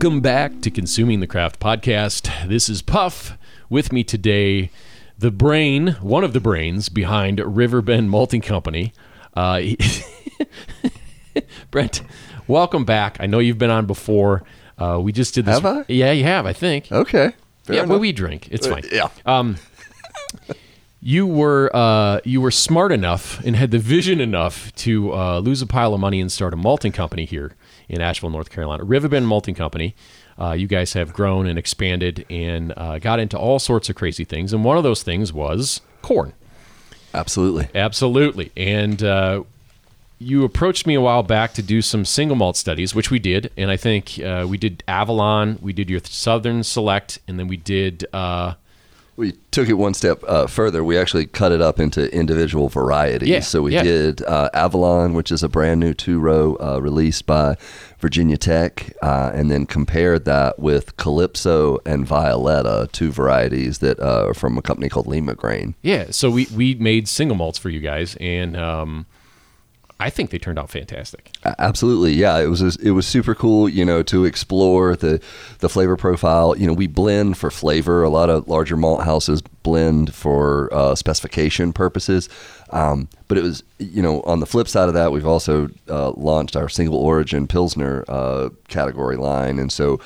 Welcome back to Consuming the Craft podcast. This is Puff. With me today, the brain, one of the brains behind Riverbend Malting Company. Uh, Brent, welcome back. I know you've been on before. Uh, we just did this. Have I? Yeah, you have. I think. Okay. Fair yeah, enough. but we drink. It's fine. yeah. Um, you were uh, you were smart enough and had the vision enough to uh, lose a pile of money and start a malting company here in Asheville, North Carolina. Riverbend Malting Company. Uh, you guys have grown and expanded and uh, got into all sorts of crazy things, and one of those things was corn. Absolutely. Absolutely. And uh, you approached me a while back to do some single malt studies, which we did. And I think uh, we did Avalon, we did your Southern Select, and then we did. Uh, We took it one step uh, further. We actually cut it up into individual varieties. Yeah, so we yeah. did uh, Avalon, which is a brand new two row uh, released by Virginia Tech, uh, and then compared that with Calypso and Violetta, two varieties that uh, are from a company called Limagrain. yeah, so we, we made single malts for you guys, and um, I think they turned out fantastic. Absolutely, yeah. It was it was super cool, you know, to explore the the flavor profile. You know, we blend for flavor. A lot of larger malt houses blend for uh, specification purposes. Um, but it was, you know, on the flip side of that, we've also uh, launched our single origin pilsner uh, category line, and so.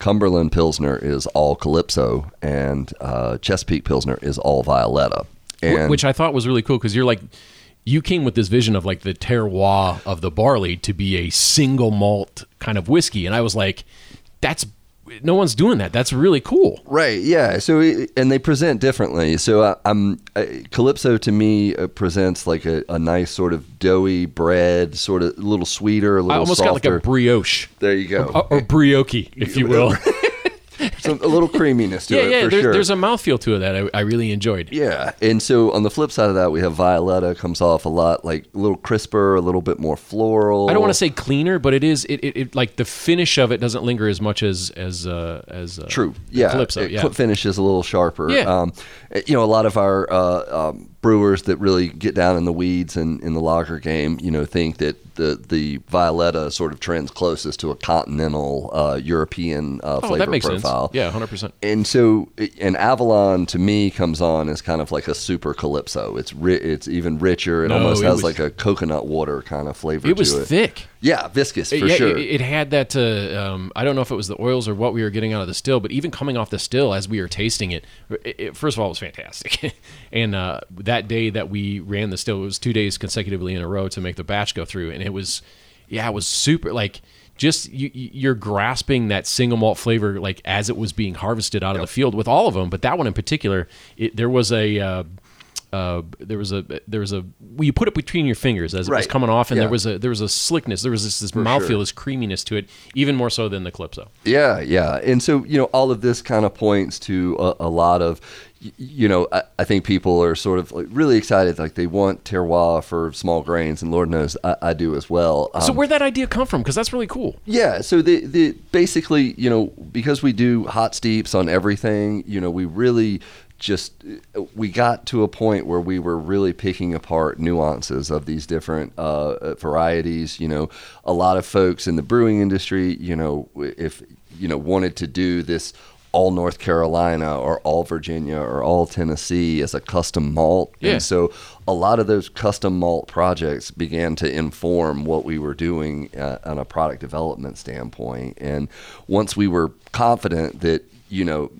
Cumberland Pilsner is all Calypso, and uh, Chesapeake Pilsner is all Violetta. And which I thought was really cool because you're like, you came with this vision of like the terroir of the barley to be a single malt kind of whiskey, and I was like, that's no one's doing that. That's really cool. Right. Yeah. So it- and they present differently. So I, I'm uh, Calypso to me uh, presents like a, a nice sort of doughy bread, sort of a little sweeter, a little I almost softer. got like a brioche there you go. or, or brioche, if you will. Some, a little creaminess to yeah, it yeah. for There's, sure. there's a mouthfeel to it that I, I really enjoyed. yeah, and so on the flip side of that, we have Violetta comes off a lot like a little crisper, a little bit more floral. I don't want to say cleaner, but it is it, it, it like the finish of it doesn't linger as much as as uh, as uh, True. Yeah. Calypso. It- Yeah. Finish is a little sharper. Yeah. Um, eh, you know, a lot of our uh, um, brewers that really get down in the weeds and in the lager game, you know, think that the the Violetta sort of trends closest to a continental uh, European uh, oh, flavor that makes profile. sense. Yeah, hundred percent. And so, and Avalon to me comes on as kind of like a super calypso. It's ri- it's even richer. It No, almost it has was- like a coconut water kind of flavor It was it. thick. Yeah, viscous for yeah, sure. it, it had that. Uh, um, I don't know if it was the oils or what we were getting out of the still, but even coming off the still as we were tasting it, it, it- first of all, it was fantastic. and uh, that day that we ran the still, it was two days consecutively in a row to make the batch go through, and it was, yeah, it was super. Like just you, you- you're grasping that single malt flavor like as it was being harvested out of the field with all of them, but that one in particular, it, there was a. Uh, uh, there was a there was a well, you put it between your fingers as it was coming off, and Yeah. there was a there was a slickness, there was this, this For mouthfeel, sure. this creaminess to it, even more so than the Calypso. Yeah, yeah. And so, you know, all of this kind of points to a, a lot of, you know, I, I think people are sort of like really excited. Like they want terroir for small grains, and Lord knows I, I do as well. so Um, where'd that idea come from? Because that's really cool. yeah, so the the basically, you know, because we do hot steeps on everything, you know, we really just we got to a point where we were really picking apart nuances of these different uh, varieties. You know, a lot of folks in the brewing industry, you know, if you know wanted to do this all North Carolina or all Virginia or all Tennessee as a custom malt, Yeah. and so a lot of those custom malt projects began to inform what we were doing uh, on a product development standpoint. And once we were confident that, you know,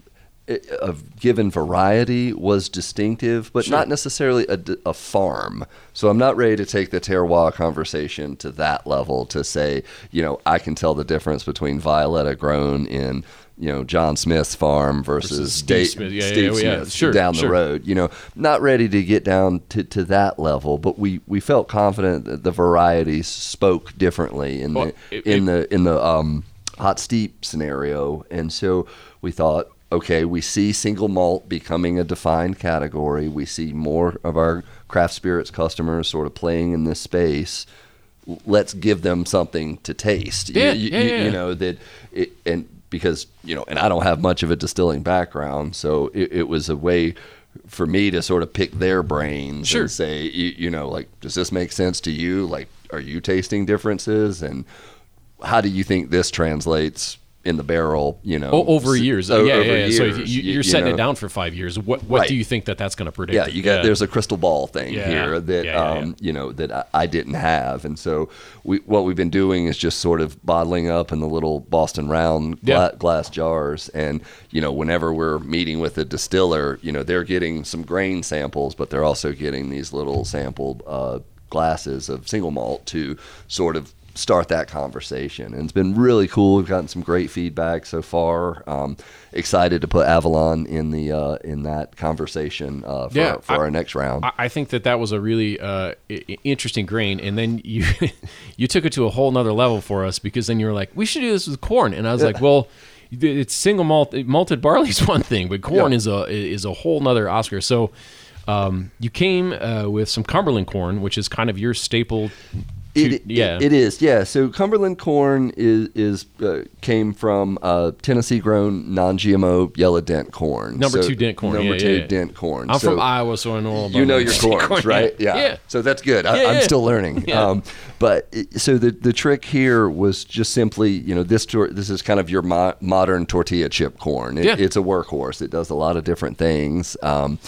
i- a given variety was distinctive, but Sure. not necessarily a, a, farm. So I'm not ready to take the terroir conversation to that level to say, you know, I can tell the difference between Violetta grown in, you know, John Smith's farm versus, Versus Steve Dave- Smith. Yeah, Steve yeah, yeah. Sure, down sure. the road. You know, not ready to get down to, to that level, but we, we felt confident that the varieties spoke differently in Well, the it- in it- the in the um, hot steep scenario, and so we thought, okay, we see single malt becoming a defined category. We see more of our craft spirits customers sort of playing in this space. Let's give them something to taste. You- Yeah, you, yeah, you- yeah. you know that, it, and because you know, and I don't have much of a distilling background, so it, it was a way for me to sort of pick their brains Sure. and say, you, you know, like, does this make sense to you? Like, are you tasting differences, and how do you think this translates in the barrel? You know, over years, o- yeah, over yeah. yeah. So if years, you, you- you're you setting know. it down for five years. What what Right. do you think that that's going to predict? Yeah, you got there's a crystal ball thing Yeah. here that Yeah, yeah, yeah. um, you know that I, I didn't have, and so we what we've been doing is just sort of bottling up in the little Boston Round gla- Yeah. glass jars, and you know whenever we're meeting with a distiller, you know they're getting some grain samples, but they're also getting these little sample. uh, glasses of single malt to sort of start that conversation and it's been really cool we've gotten some great feedback so far um, excited to put avalon in the uh, in that conversation uh, for, Yeah, for I- our next round I- I think that that was a really uh, interesting grain, and then you you took it to a whole nother level for us because then you were like, we should do this with corn, and I was like, well, it's single malt malted barley is one thing, but corn Yeah. is a is a whole nother Oscar. So um, you came uh, with some Cumberland corn, which is kind of your staple. It, yeah. it, it is. Yeah. So Cumberland corn is is uh, came from uh, Tennessee grown non-GMO yellow dent corn. Number So- two dent corn, Number yeah, two yeah, dent corn. I'm So from Iowa, so I know all about You know your corn, corns, right? Yeah. Yeah. So that's good. I, yeah. still learning. Yeah. Um, but it- so the the trick here was just simply, you know, this tor- this is kind of your mo- modern tortilla chip corn. It, Yeah. It's a workhorse. It does a lot of different things. Um,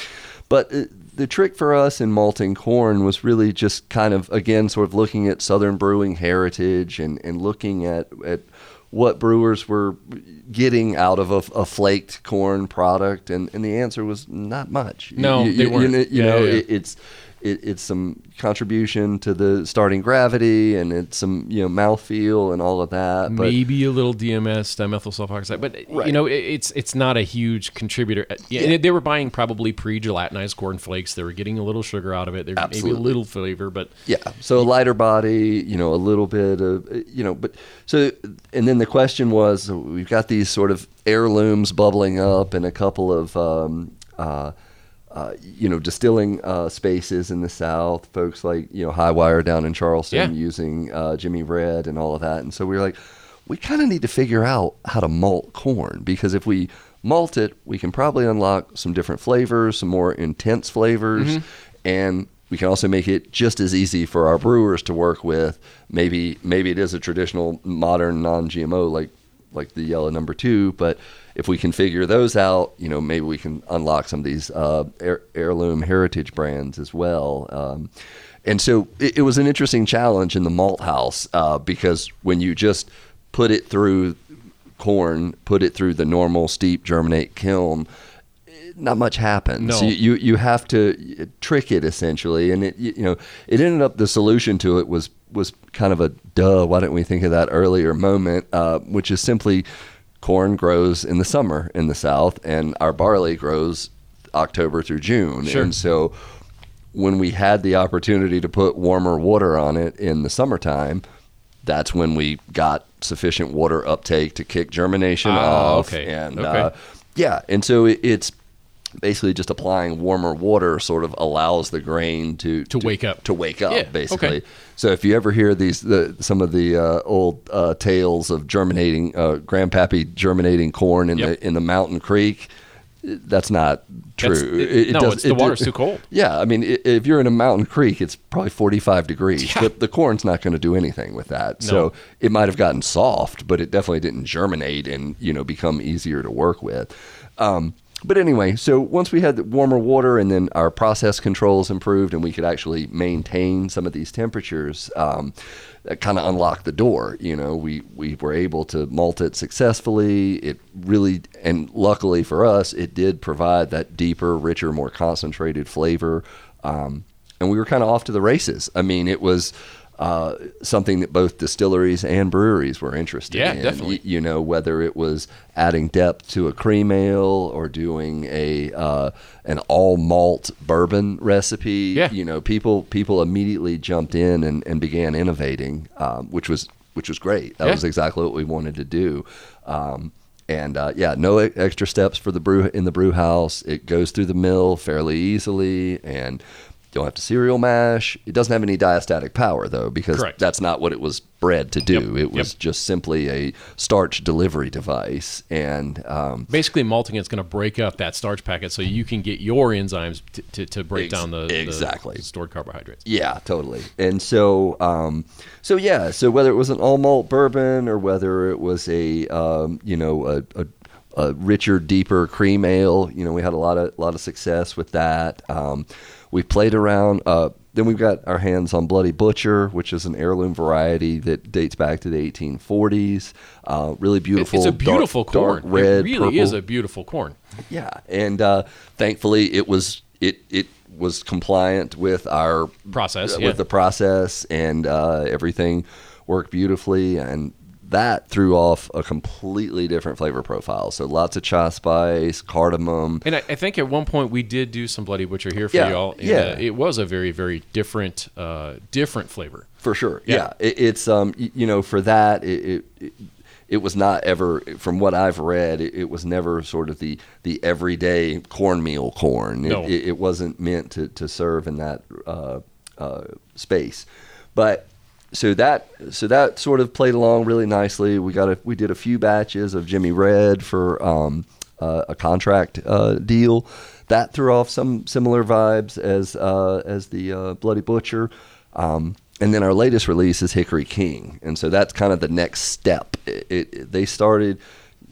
but uh, the trick for us in malting corn was really just kind of again sort of looking at Southern brewing heritage and, and looking at at what brewers were getting out of a, a flaked corn product, and, and the answer was not much. No, you, they you- weren't. You know, you Yeah, know, yeah. it- it's it, it's some contribution to the starting gravity, and it's some you know mouthfeel and all of that. But maybe a little DMS, dimethyl sulfoxide, but you know it, it's it's not a huge contributor. Uh, Yeah, and they were buying probably pre-gelatinized corn flakes. They were getting a little sugar out of it. There maybe a little flavor, but Yeah, so a lighter body, you know, a little bit of, you know, but so, and then the question was, so we've got these sort of heirlooms bubbling up and a couple of, um, uh, uh, you know, distilling uh, spaces in the South, folks like, you know, Highwire down in Charleston Yeah. using uh, Jimmy Red and all of that. And so we were like, we kind of need to figure out how to malt corn because if we malt it, we can probably unlock some different flavors, some more intense flavors, and we can also make it just as easy for our brewers to work with. Maybe maybe it is a traditional modern non-GMO like like the yellow number two, but if we can figure those out, you know, maybe we can unlock some of these uh, heir- heirloom heritage brands as well. Um, and so it, it was an interesting challenge in the malt house uh, because when you just put it through corn, put it through the normal steep germinate kiln, not much happens. No. You, you you have to trick it essentially, and it you know it ended up the solution to it was was kind of a duh. Why didn't we think of that earlier moment? Uh, which is simply corn grows in the summer in the South, and our barley grows October through June, Sure. and so when we had the opportunity to put warmer water on it in the summertime, that's when we got sufficient water uptake to kick germination Ah, off. okay. And Okay. Uh, yeah, and so it, it's basically just applying warmer water sort of allows the grain to To wake up. to wake up Yeah, basically. okay. So if you ever hear these the, some of the uh, old uh, tales of germinating uh, grandpappy germinating corn in Yep. the in the mountain creek, that's not true. That's- it- no, it's the water's too cold. Yeah, I mean, if you're in a mountain creek, it's probably 45 degrees. The, the corn's not going to do anything with that. No. So it might have gotten soft, but it definitely didn't germinate and you know become easier to work with. Um, but anyway, so once we had the warmer water and then our process controls improved and we could actually maintain some of these temperatures, um, that kind of unlocked the door. You know, we, we were able to malt it successfully. It really, and luckily for us, it did provide that deeper, richer, more concentrated flavor. Um, and we were kind of off to the races. I mean, it was uh, something that both distilleries and breweries were interested Yeah, in. definitely. Y- you know, whether it was adding depth to a cream ale or doing a uh, an all malt bourbon recipe. Yeah. You know, people people immediately jumped in and, and began innovating, um, which was which was great. That Yeah. was exactly what we wanted to do. Um, and uh, yeah, no extra steps for the brew in the brew house. It goes through the mill fairly easily, and don't have to cereal mash. It doesn't have any diastatic power though, because Correct. that's not what it was bred to do. Yep, It was yep. just simply a starch delivery device, and um, Basically, malting it's going to break up that starch packet so you can get your enzymes to, to, to break Ex- down the, the exactly. stored carbohydrates. Yeah, totally. And so, um, so yeah, so whether it was an all malt bourbon or whether it was a, um, you know, a, a, a richer, deeper cream ale, you know, we had a lot of lot of success with that. Um, we played around. Uh, then we've got our hands on Bloody Butcher, which is an heirloom variety that dates back to the 1840s. Uh, really beautiful. it's a dark- beautiful corn. Dark red, it really purple. is a beautiful corn. Yeah, and uh, thankfully it was it it was compliant with our Process, uh, yeah. with the process, and uh, everything worked beautifully, and that threw off a completely different flavor profile. So lots of chai spice, cardamom. And I, I think at one point we did do some Bloody Butcher here for Yeah, y'all. And, yeah. uh, it was a very, very different, uh, different flavor. For sure, Yeah. yeah. It, it's um, you know, for that, it, it it it was not ever, from what I've read, it, it was never sort of the the everyday cornmeal corn. It, No. it, it wasn't meant to to serve in that uh, uh, space, but. So that so that sort of played along really nicely. We got a we did a few batches of Jimmy Red for um, uh, a contract uh, deal. That threw off some similar vibes as uh, as the uh, Bloody Butcher. Um, and then our latest release is Hickory King, and so that's kind of the next step. It, it, they started,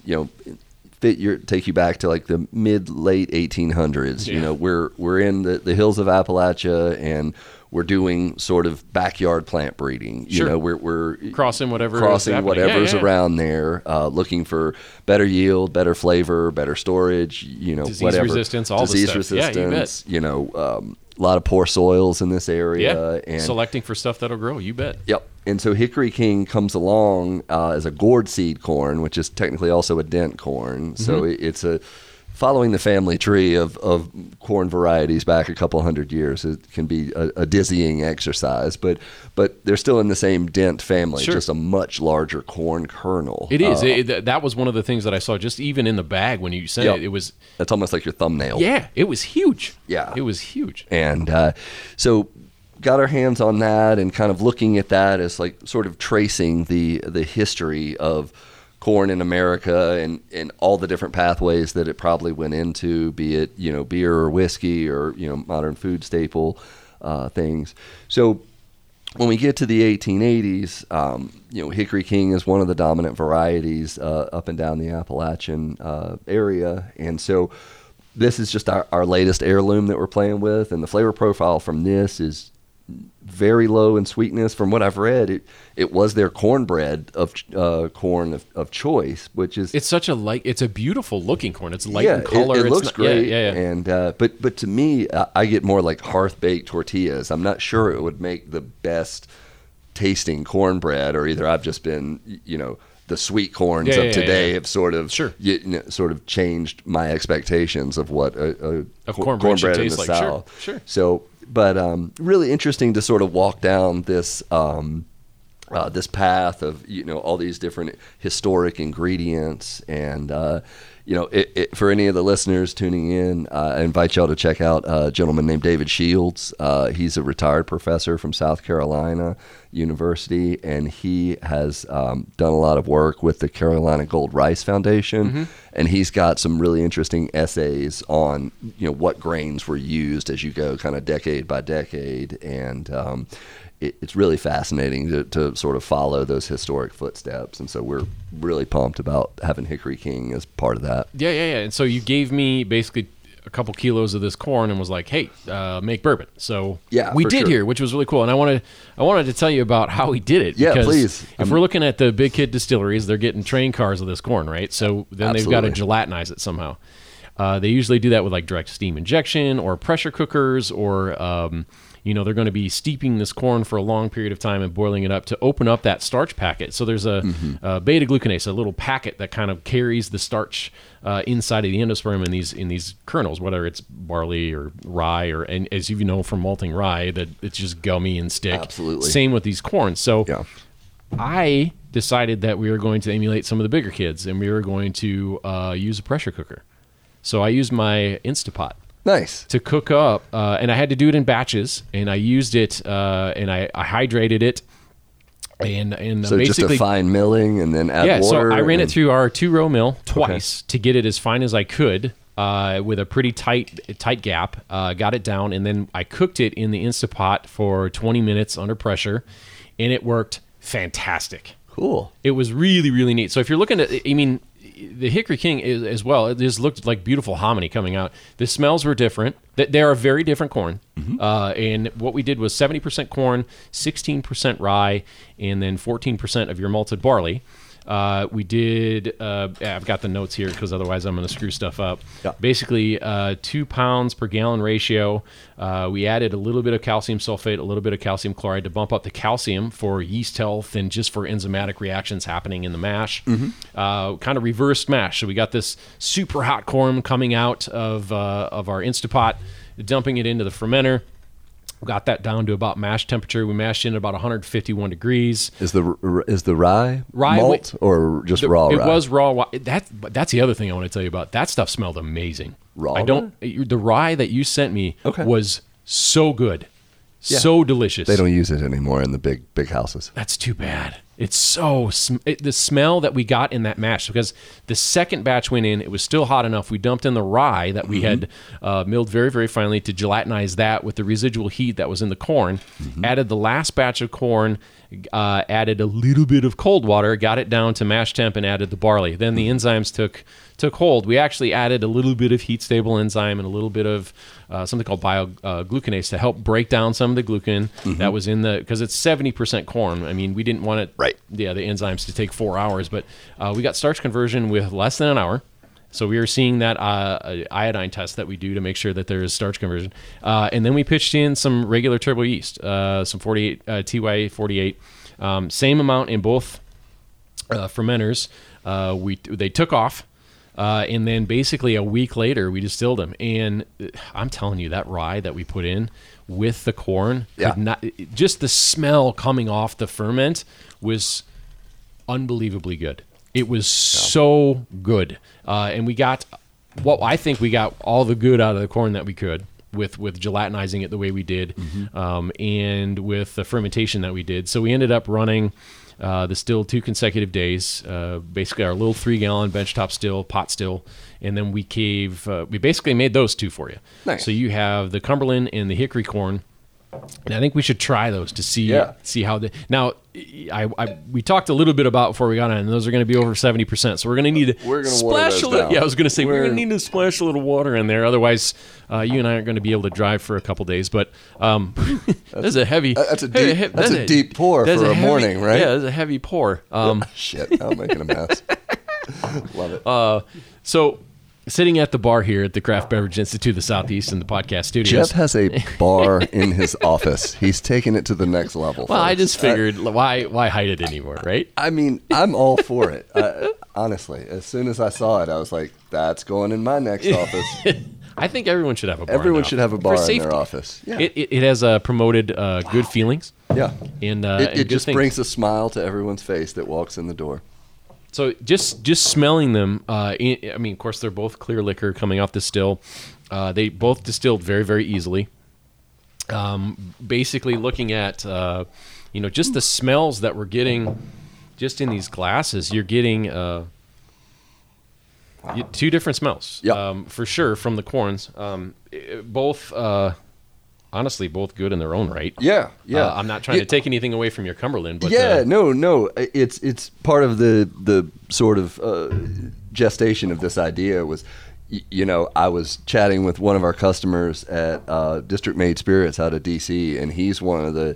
you know, fit your take you back to like the mid late 1800s. You know, we're we're in the, the hills of Appalachia, and we're doing sort of backyard plant breeding. You Sure. know, we're we're Crossing whatever is crossing happening. whatever's Yeah, yeah. around there, uh, looking for better yield, better flavor, better storage. You know, Disease whatever resistance, all the disease stuff. Yeah, you bet. resistance. you know, um, a lot of poor soils in this area, Yeah. and Selecting for stuff that'll grow. You bet. Yep. And so Hickory King comes along uh, as a gourd seed corn, which is technically also a dent corn. So Mm-hmm. it, it's a following the family tree of, of corn varieties back a couple hundred years. It can be a, a dizzying exercise, but but they're still in the same dent family, Sure. just a much larger corn kernel. It is. Uh, It- th- that was one of the things that I saw. Just even in the bag when you sent Yep. it, it was that's almost like your thumbnail. yeah, it was huge. Yeah. it was huge. and uh, so got our hands on that and kind of looking at that as like sort of tracing the the history of corn in America and and all the different pathways that it probably went into, be it you know beer or whiskey or you know modern food staple uh, things. So when we get to the 1880s, um, you know, Hickory King is one of the dominant varieties uh, up and down the Appalachian uh, area, and so this is just our, our latest heirloom that we're playing with, and the flavor profile from this is very low in sweetness. From what I've read, it it was their cornbread of uh, corn of, of choice, which is It's such a light. It's a beautiful looking corn. It's light yeah, in color. It, it looks not- great, Yeah, yeah, yeah. and uh, but but to me, I, I get more like hearth baked tortillas. I'm not sure it would make the best tasting cornbread, or either I've just been you know. The sweet corns Yeah, of yeah, today yeah. have sort of Sure. you know, sort of changed my expectations of what a, a, A cor- cornbread should in the like. Sure, sure. So, but um, really interesting to sort of walk down this um, uh, this path of you know all these different historic ingredients and uh, you know it, it, for any of the listeners tuning in uh, i invite y'all to check out a gentleman named david shields. Uh, he's a retired professor from south carolina university and he has um, done a lot of work with the carolina gold rice foundation. And he's got some really interesting essays on you know what grains were used as you go kind of decade by decade. And um, it, it's really fascinating to, to sort of follow those historic footsteps, and so we're really pumped about having Hickory King as part of that. Yeah, yeah, yeah. And so you gave me basically a couple kilos of this corn and was like, "Hey, uh, make bourbon." So Yeah, we did sure. here, which was really cool. And I wanted, I wanted to tell you about how we did it. Yeah, because please. If I'm- we're looking at the big kid distilleries, they're getting train cars of this corn, right? So then they've got to gelatinize it somehow. Uh, they usually do that with like direct steam injection or pressure cookers, or um, you know they're going to be steeping this corn for a long period of time and boiling it up to open up that starch packet. So there's a, a beta glucanase, a little packet that kind of carries the starch uh, inside of the endosperm in these in these kernels, whether it's barley or rye, or and as you know from malting rye, that it's just gummy and stick. Absolutely. Same with these corns. So Yeah. I decided that we were going to emulate some of the bigger kids and we were going to uh, use a pressure cooker. So I used my Instapot. Nice. to cook up, uh, and I had to do it in batches, and I used it, uh, and I, I hydrated it, and and So just basically a fine milling and then add yeah, water. so I ran it through our two row mill twice to get it as fine as I could uh, with a pretty tight tight gap. Uh, got it down, and then I cooked it in the Instapot for 20 minutes under pressure, and it worked fantastic. Cool. It was really really neat. So if you're looking at, I mean, the Hickory King is, as well. It just looked like beautiful hominy coming out. The smells were different. Th- They are very different corn. Uh, and what we did was 70% corn, 16% rye, and then 14% of your malted barley. Uh, we did. Uh, yeah, I've got the notes here because otherwise I'm going to screw stuff up. Yeah. Basically, uh, two pounds per gallon ratio. Uh, we added a little bit of calcium sulfate, a little bit of calcium chloride to bump up the calcium for yeast health and just for enzymatic reactions happening in the mash. Uh, kind of reversed mash. So we got this super hot corn coming out of uh, of our Instapot, dumping it into the fermenter. Got that down to about mash temperature. We mashed in at about 151 degrees. Is the is the rye, Rye, malt wait. or just The- raw it rye? was raw. That that's the other thing I want to tell you about. That stuff smelled amazing. Raw I don't. The rye that you sent me Okay. was so good, Yeah. so delicious. They don't use it anymore in the big big houses. That's too bad. It's so sm- it, the smell that we got in that mash because the second batch went in, it was still hot enough. We dumped in the rye that we had uh, milled very very finely to gelatinize that with the residual heat that was in the corn. Added the last batch of corn, uh, added a little bit of cold water, got it down to mash temp, and added the barley. Then the enzymes took took hold. We actually added a little bit of heat stable enzyme and a little bit of uh, something called bioglucanase to help break down some of the glucan that was in the because it's seventy percent corn. I mean, we didn't want it Right. Yeah, the enzymes to take four hours, but uh, we got starch conversion with less than an hour. So we are seeing that uh, iodine test that we do to make sure that there is starch conversion, uh, and then we pitched in some regular turbo yeast, uh, some 48 uh, TY 48, um, same amount in both uh, fermenters. Uh, we they took off, uh, and then basically a week later we distilled them. And uh, I'm telling you that rye that we put in with the corn, Yeah. not just the smell coming off the ferment was unbelievably good. It was so good, uh, and we got what I think we got all the good out of the corn that we could with with gelatinizing it the way we did, um, and with the fermentation that we did. So we ended up running uh, the still two consecutive days, uh, basically our little three gallon benchtop still, pot still, and then we gave uh, we basically made those two for you. Nice. So you have the Cumberland and the Hickory corn. And I think we should try those to see Yeah. see how they. now. I, I we talked a little bit about before we got on, and those are going to be over seventy percent. So we're going to need to splash a little. Yeah, I was going to say we're, We're- going to need to splash a little water in there. Otherwise, uh, you and I aren't going to be able to drive for a couple days. But um, that's a heavy. that's a deep- heavy- that's a deep pour that's for a heavy- morning, right? Yeah, that's a heavy pour. Um, Shit, I'm making a mess. Love it. Uh, so sitting at the bar here at the Craft Beverage Institute of the Southeast in the podcast studio. Jeff has a bar in his office. He's taking it to the next level. well, I just figured why why hide it anymore, right? I mean, I'm all for it. I, honestly, as soon as I saw it, I was like, "That's going in my next office." I think everyone should have a bar. Everyone should have a bar in their office. Yeah, It, it, it has uh, promoted uh, good feelings yeah. and uh, It, and it just things. brings a smile to everyone's face that walks in the door. So just just smelling them, uh, i mean, of course, they're both clear liquor coming off the still. Uh, they both distilled very very easily. Um, basically, looking at uh, you know just the smells that we're getting, just in these glasses, you're getting uh, two different smells. Yeah. um, for sure from the corns. Um, i- both. Honestly, both good in their own right. Yeah, yeah. Uh, I'm not trying Yeah. to take anything away from your Cumberland, but yeah, uh, no, no. It's it's part of the the sort of uh, gestation of this idea was, you know, I was chatting with one of our customers at uh, District Made Spirits out of DC, and he's one of the,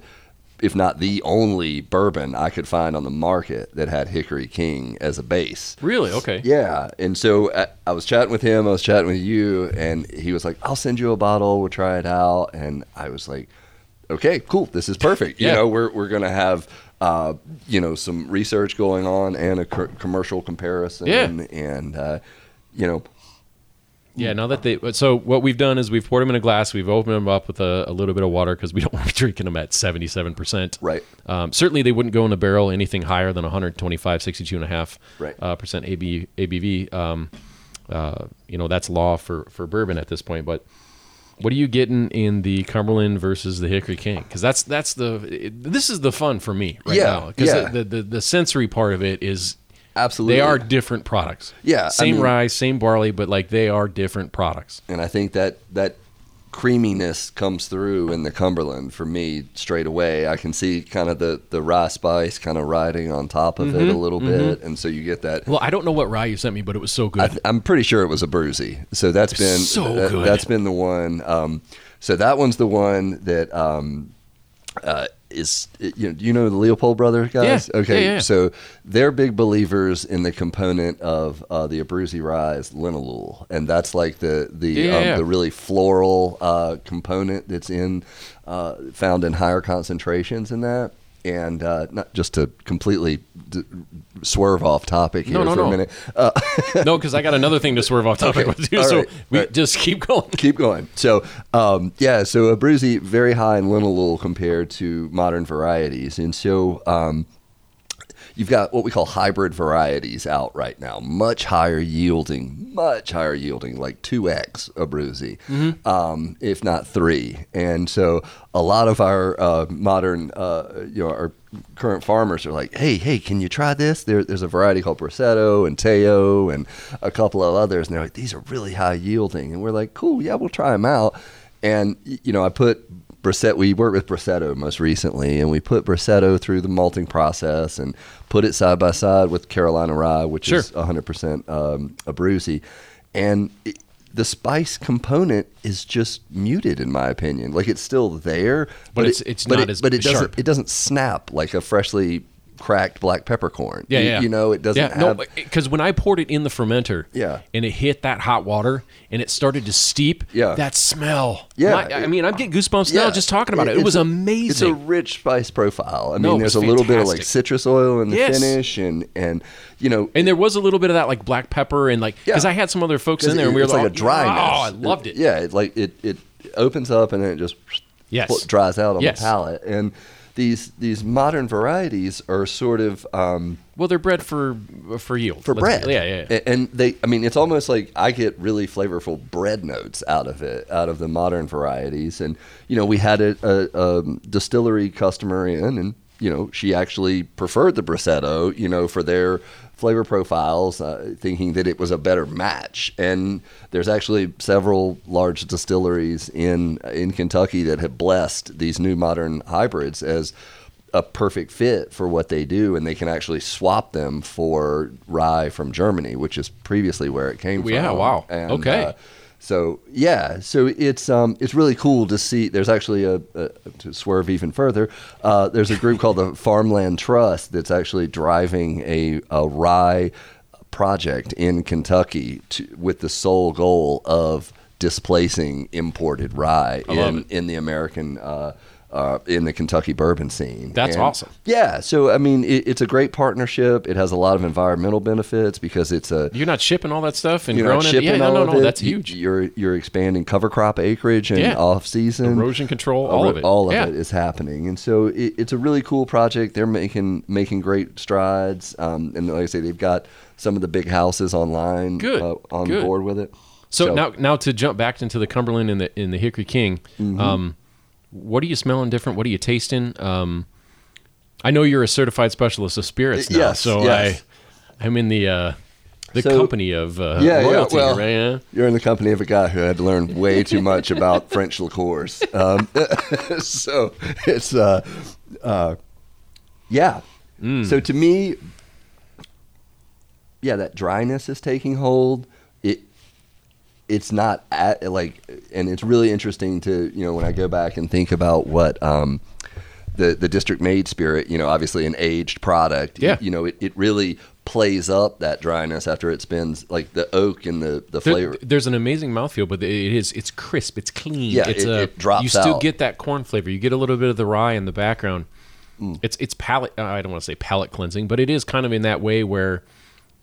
if not the only bourbon I could find on the market that had Hickory King as a base. really okay. Yeah, and so I, I was chatting with him. I was chatting with you, and he was like, "I'll send you a bottle. We'll try it out." And I was like, "Okay, cool. This is perfect. You know, we're we're gonna have." Uh, you know, some research going on and a co- commercial comparison, Yeah. and uh, you know, Yeah, now that they so what we've done is we've poured them in a glass, we've opened them up with a, a little bit of water because we don't want to be drinking them at seventy seven percent. Right. Um, certainly, they wouldn't go in a barrel anything higher than 125, 62 and a half Right. uh, percent AB, ABV. Um, uh, you know that's law for for bourbon at this point, but What are you getting in the Cumberland versus the Hickory King? Because that's that's the it, this is the fun for me right Yeah, now. Because yeah. the, the the sensory part of it is Absolutely. they are different products. Yeah, I same mean- rye, same barley, but like they are different products. and I think that that creaminess comes through in the Cumberland for me straight away. I can see kind of the the rye spice kind of riding on top of Mm-hmm, it a little bit, and so you get that. Well, I don't know what rye you sent me, but it was so good. I I'm pretty sure it was Abruzzi. So that's been So that, good. That's been the one. Um, so that one's the one that um, uh, is. You know, you know the Leopold brothers guys? Yeah. Okay. Yeah, yeah. So they're big believers in the component of uh, the Abruzzi is linalool, and that's like the the um, the really floral uh, component that's in uh, found in higher concentrations in that. And uh, not just to completely d- swerve off topic here No, no, for no. a minute. Uh, no, because I got another thing to swerve off topic Okay. with too. All so right. we right. just keep going. keep going. So, um, yeah, so Abruzzi very high in linalool compared to modern varieties, and so um, you've got what we call hybrid varieties out right now, much higher yielding, much higher yielding, like two x Abruzzi, um, if not three. And so, a lot of our uh, modern, uh, you know, our current farmers are like, "Hey, hey, can you try this?" There, there's a variety called Brasetto and Teo and a couple of others, and they're like, "These are really high yielding," and we're like, "Cool, yeah, we'll try them out." And you know, I put Brasetto. We worked with Brasetto most recently, and we put Brasetto through the malting process and put it side by side with Carolina Rye, which Sure. is 100% um, Abruzzi, and it, the spice component is just muted, in my opinion. Like it's still there, But it- it's- it's but not it, as but it doesn't sharp. it doesn't snap like a freshly cracked black peppercorn. Yeah, you, yeah. you know, it doesn't yeah, have. no, because when I poured it in the fermenter, Yeah. and it hit that hot water and it started to steep, Yeah. that smell, Yeah. My- I mean, I'm getting goosebumps now just talking about it. It it's was amazing. It's a rich spice profile. I mean, it there's a little bit of like citrus oil in the Yes. finish, and and you know, and there was a little bit of that like black pepper and like because Yeah. I had some other folks in there and it- we were it's like, like a dryness. Oh, I loved it. Yeah, it, like it it opens up and then it just Yes. dries out on Yes. the palate. And these these modern varieties are sort of um, Well, they're bred for for yield for bread. Yeah, yeah. yeah. And they, I mean, it's almost like I get really flavorful bread notes out of it, out of the modern varieties. And you know, we had a, a, a distillery customer in, and you know, she actually preferred the Brasetto, you know, for their flavor profiles, uh, thinking that it was a better match. And there's actually several large distilleries in in Kentucky that have blessed these new modern hybrids as a perfect fit for what they do, and they can actually swap them for rye from Germany, which is previously where it came from. Yeah, wow. And, Okay. uh, so yeah, so it's um it's really cool to see. There's actually a, a to swerve even further. Uh, there's a group called the Farmland Trust that's actually driving a, a rye project in Kentucky to, with the sole goal of displacing imported rye in in the American. Uh, uh, in the Kentucky bourbon scene. That's And- awesome. Yeah, so I mean, it, it's a great partnership. It has a lot of environmental benefits because it's a You're not shipping all that stuff and you're growing it. Yeah, no, all no, no. That's huge. You're you're expanding cover crop acreage and Yeah. off season Erosion control, all of it. All of Yeah. it is happening, and so it, it's a really cool project. They're making making great strides, um, and like I say, they've got some of the big houses online Good, uh, on good. board with it. So, now, now to jump back into the Cumberland and the in the Hickory King, Mm-hmm. um, what are you smelling different? What are you tasting? Um, I know you're a certified specialist of spirits now, Yes, so yes. I I'm in the uh, the So- company of uh, Yeah, yeah, well- right? You're in the company of a guy who had learned way too much about French liqueurs. Um, so it's, uh, uh, yeah. Mm. So to me, yeah, that dryness is taking hold. It, it's not at, like, and it's really interesting to you know when I go back and think about what um, the the district made spirit, you know, obviously an aged product. Yeah. You know, it, it really plays up that dryness after it spins like the oak and the the There- flavor. there's an amazing mouthfeel, but it is it's crisp, it's clean. Yeah, it's it- uh, it drops You still out. get that corn flavor. You get a little bit of the rye in the background. Mm. It's it's palate. I don't want to say palate cleansing, but it is kind of in that way where.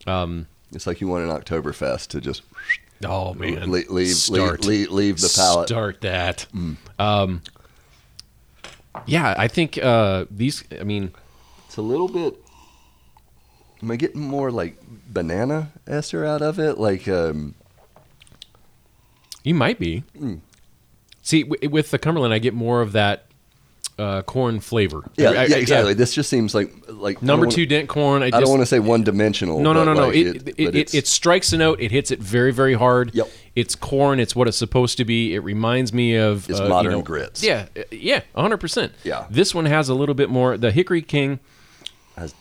Um, It's like you want an Oktoberfest to just Oh man! leave leave, Start. leave, leave, leave the palate. Mm. Start that. Um, yeah, I think uh, these. I mean, It's a little bit. Am I getting more like banana ester out of it? Like, um, you might be. See, w- with the Cumberland, I get more of that uh, corn flavor. Yeah, I- I- yeah, exactly. This just seems like like Number don't two dent corn. I, I don't want to say one dimensional. No, no, no, no. like It, it, it, it, strikes a note. It hits it very, very hard. Yep. It's corn. It's what it's supposed to be. It reminds me of It's uh, you modern know- grits. Yeah, uh, yeah, hundred percent. Yeah. This one has a little bit more. The Hickory King has-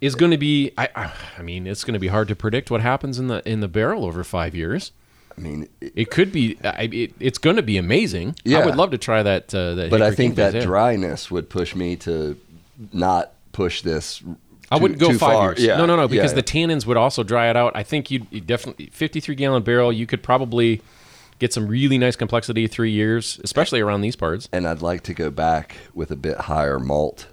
is going to be. I, I, I mean, it's going to be hard to predict what happens in the in the barrel over five years. I mean, it- It could be. I, it, it's going to be amazing. I would love to try that. Uh, that but I think that yeah. dryness would push me to not push this. I too- wouldn't go too five far. years. Yeah, No, no, no, because yeah. the tannins would also dry it out. I think you'd, you'd definitely 53 gallon barrel. You could probably get some really nice complexity three years, especially around these parts. and I'd like to go back with a bit higher malt.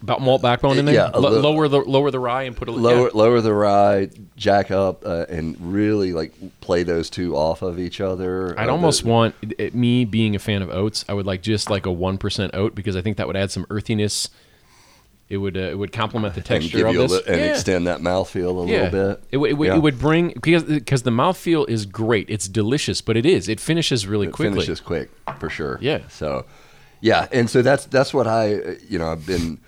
About malt backbone in there. Yeah, little- lower the lower the rye and put a Lower yeah. lower the rye, jack up, uh, and really like play those two off of each other. I'd Uh, almost the- want it, me being a fan of oats. I would like just like a one percent oat because I think that would add some earthiness. It would uh, it would complement the texture of this li- and Yeah. extend that mouthfeel a Yeah. little bit. It, would- it, would- Yeah. it would bring because because the mouthfeel is great. It's delicious, but it is it finishes really It quickly. finishes quick for sure. Yeah. So, yeah, and so that's that's what I uh, you know I've been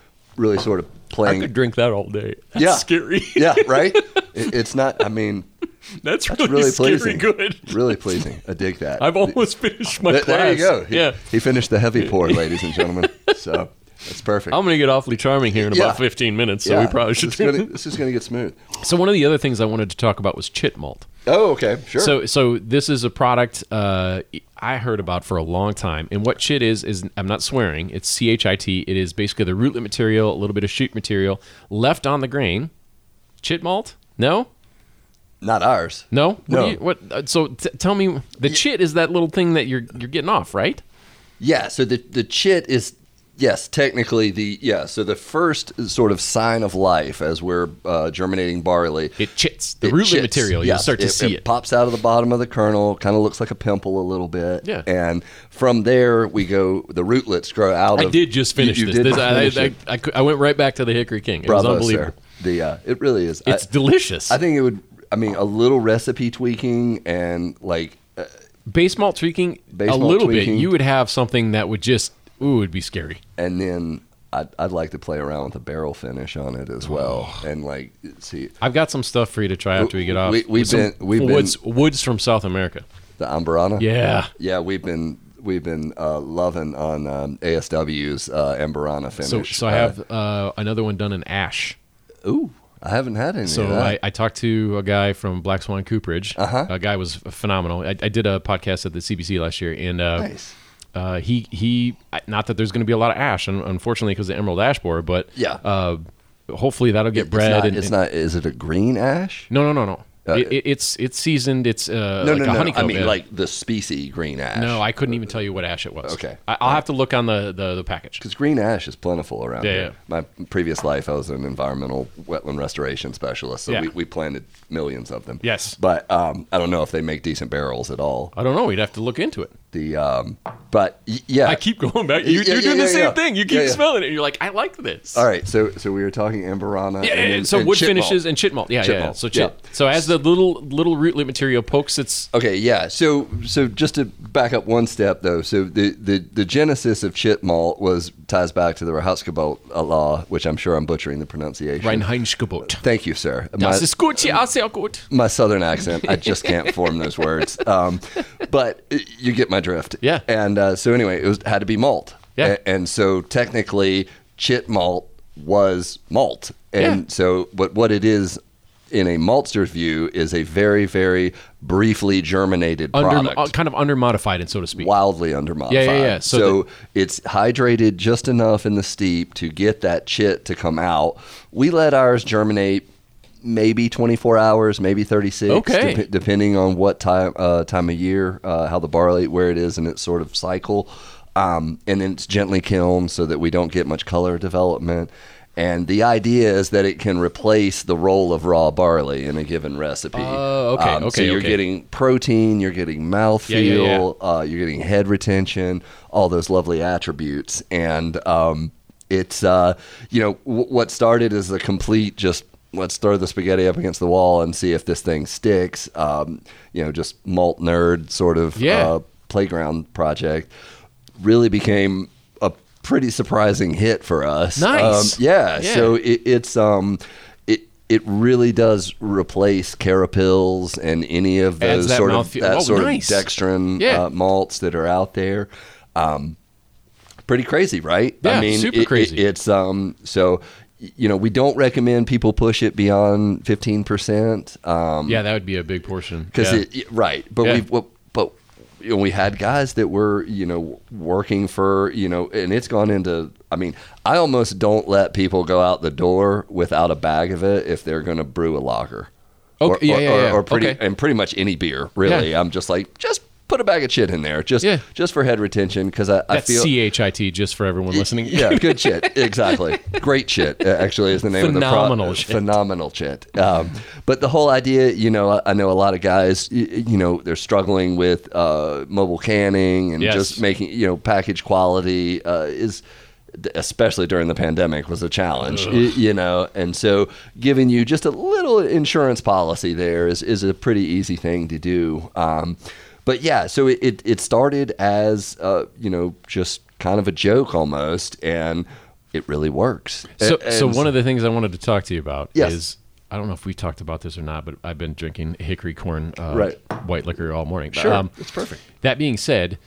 really sort of playing. I could drink that all day. That's Yeah. scary. yeah, right. It, it's not. I mean, That's it's really, pleasing. good. Really pleasing. I dig that. I've almost finished my Th- class. there you go. He, yeah. he finished the heavy pour, ladies and gentlemen. So that's perfect. I'm going to get awfully charming here in Yeah. about 15 minutes, so Yeah, we probably should. This is, gonna, this is gonna get smooth. so one of the other things I wanted to talk about was chit malt. Oh, okay, sure. So so this is a product uh, I heard about for a long time, and what chit is is I'm not swearing. It's C H I T. It is basically the rootlet material, a little bit of shoot material left on the grain. Chit malt? No, not ours. no. What No. you- what? uh, so t- tell me, the chit is that little thing that you're you're getting off, right? Yeah. So the the chit is yes, technically the yeah. So the first sort of sign of life as we're uh, germinating barley. It chits. The It rootlet chits. material. You'll start to see it. pops out of the bottom of the kernel, kind of looks like a pimple a little bit. Yeah. And from there, we go, the rootlets grow out I of. did just finish You- you this. This- I, finish I, it. I, cou- I went right back to the Hickory King. It Bravo, was unbelievable. sir. The, uh, it really is. It's I, delicious. I think it would, I mean, a little recipe tweaking and like, uh, Base malt tweaking Base a malt little tweaking. bit. You would have something that would just ooh, it'd be scary. and then I'd, I'd like to play around with a barrel finish on it as well. Oh. And like, see, I've got some stuff for you to try after we get off. We- we've Some been- we've been- woods woods from South America. the Amburana. Yeah. Yeah, we've been we've been uh, loving on um, ASW's uh, Amburana finish. So so I Uh, have uh, another one done in ash. ooh, I haven't had any. So of that. I, I talked to a guy from Black Swan Cooperage. Uh-huh. A guy was phenomenal. I, I did a podcast at the CBC last year, and uh, Nice. Uh, he he. Not that there's going to be a lot of ash, unfortunately, because the Emerald Ash Borer, but Yeah. Uh, hopefully that'll get it's bred. not, and, it's and- not. Is it a green ash? No, no, no, no. Uh, it, it, it's it's seasoned. It's uh, No, like no, no. honeycomb. I mean, like the species green ash. no, I couldn't even tell you what ash it was. Okay. I, I'll have to look on the the, the package. because green ash is plentiful around Yeah, here. yeah. My previous life, I was an environmental wetland restoration specialist, so Yeah. we, we planted millions of them. Yes. but um, I don't know if they make decent barrels at all. I don't know. We'd have to look into it. The um, but yeah, I keep going back. You, Yeah, yeah, doing yeah, the same thing. You keep smelling it. and You're like, I like this. All right, so so we were talking Amburana. Yeah, and, and so and wood finishes malt. and chit malt. Yeah, Chit yeah. malt, So chit. So as the little little rootlet material pokes its Okay, yeah. So so just to back up one step though, so the the, the genesis of chit malt was ties back to the Rahatsgebot law, which I'm sure I'm butchering the pronunciation. Reinheitsgebot. Thank you, sir. My, Das ist gut, ja, sehr gut. my southern accent, I just can't form those words. Um, but you get my drift. Yeah. And uh, so anyway, it was had to be malt. Yeah. A- and so technically, chit malt was malt, and Yeah. so what what it is. In a maltster's view, is a very, very briefly germinated Under, product. uh, kind of under modified, and so to speak. wildly undermodified. Yeah, yeah, yeah. So So, it's hydrated just enough in the steep to get that chit to come out. We let ours germinate maybe 24 hours, maybe 36, Okay. dep- depending on what time uh, time of year, uh, how the barley, where it is in its sort of cycle. Um, and then it's gently kilned so that we don't get much color development. And the idea is that it can replace the role of raw barley in a given recipe. Oh, okay, Um, So you're okay. getting protein, you're getting mouthfeel, yeah, Uh, you're getting head retention, all those lovely attributes, and um, it's uh, you know w- what started as a complete just let's throw the spaghetti up against the wall and see if this thing sticks. Um, you know, just malt nerd sort of Yeah. uh, playground project really became a pretty surprising hit for us. Nice. Um, yeah, Yeah. So it, it's um, it it really does replace carapils and any of those sort of that Oh, sort nice. of dextrin Yeah. uh, malts that are out there. Um, pretty crazy, right? Yeah, I mean, super it- it- crazy. it's um, so you know we don't recommend people push it beyond fifteen percent. Um, Yeah, that would be a big portion. because yeah. it right but Yeah. we've but you know, we had guys that were you know working for you know and it's gone into i mean i almost don't let people go out the door without a bag of it if they're going to brew a lager Okay, yeah, or, yeah, or, yeah. or pretty Okay. and pretty much any beer really i'm just like just put a bag of shit in there just Yeah. just for head retention because I, I feel C H I T, just for everyone listening. yeah, good shit. Exactly. Great shit. uh, Actually, is the name Phenomenal of the shit. Phenomenal shit. Um, but the whole idea, you know, I, I know a lot of guys, y- you know, they're struggling with uh, mobile canning and Yes. just making, you know, package quality uh, is. Especially during the pandemic, was a challenge, y- you know, and so giving you just a little insurance policy there is, is a pretty easy thing to do. Um, but yeah, so it, it, it started as uh, you know just kind of a joke almost, and it really works. So, A- so one of the things I wanted to talk to you about Yes. is I don't know if we talked about this or not, but I've been drinking hickory corn uh, Right. white liquor all morning. sure, Um, it's perfect. that being said,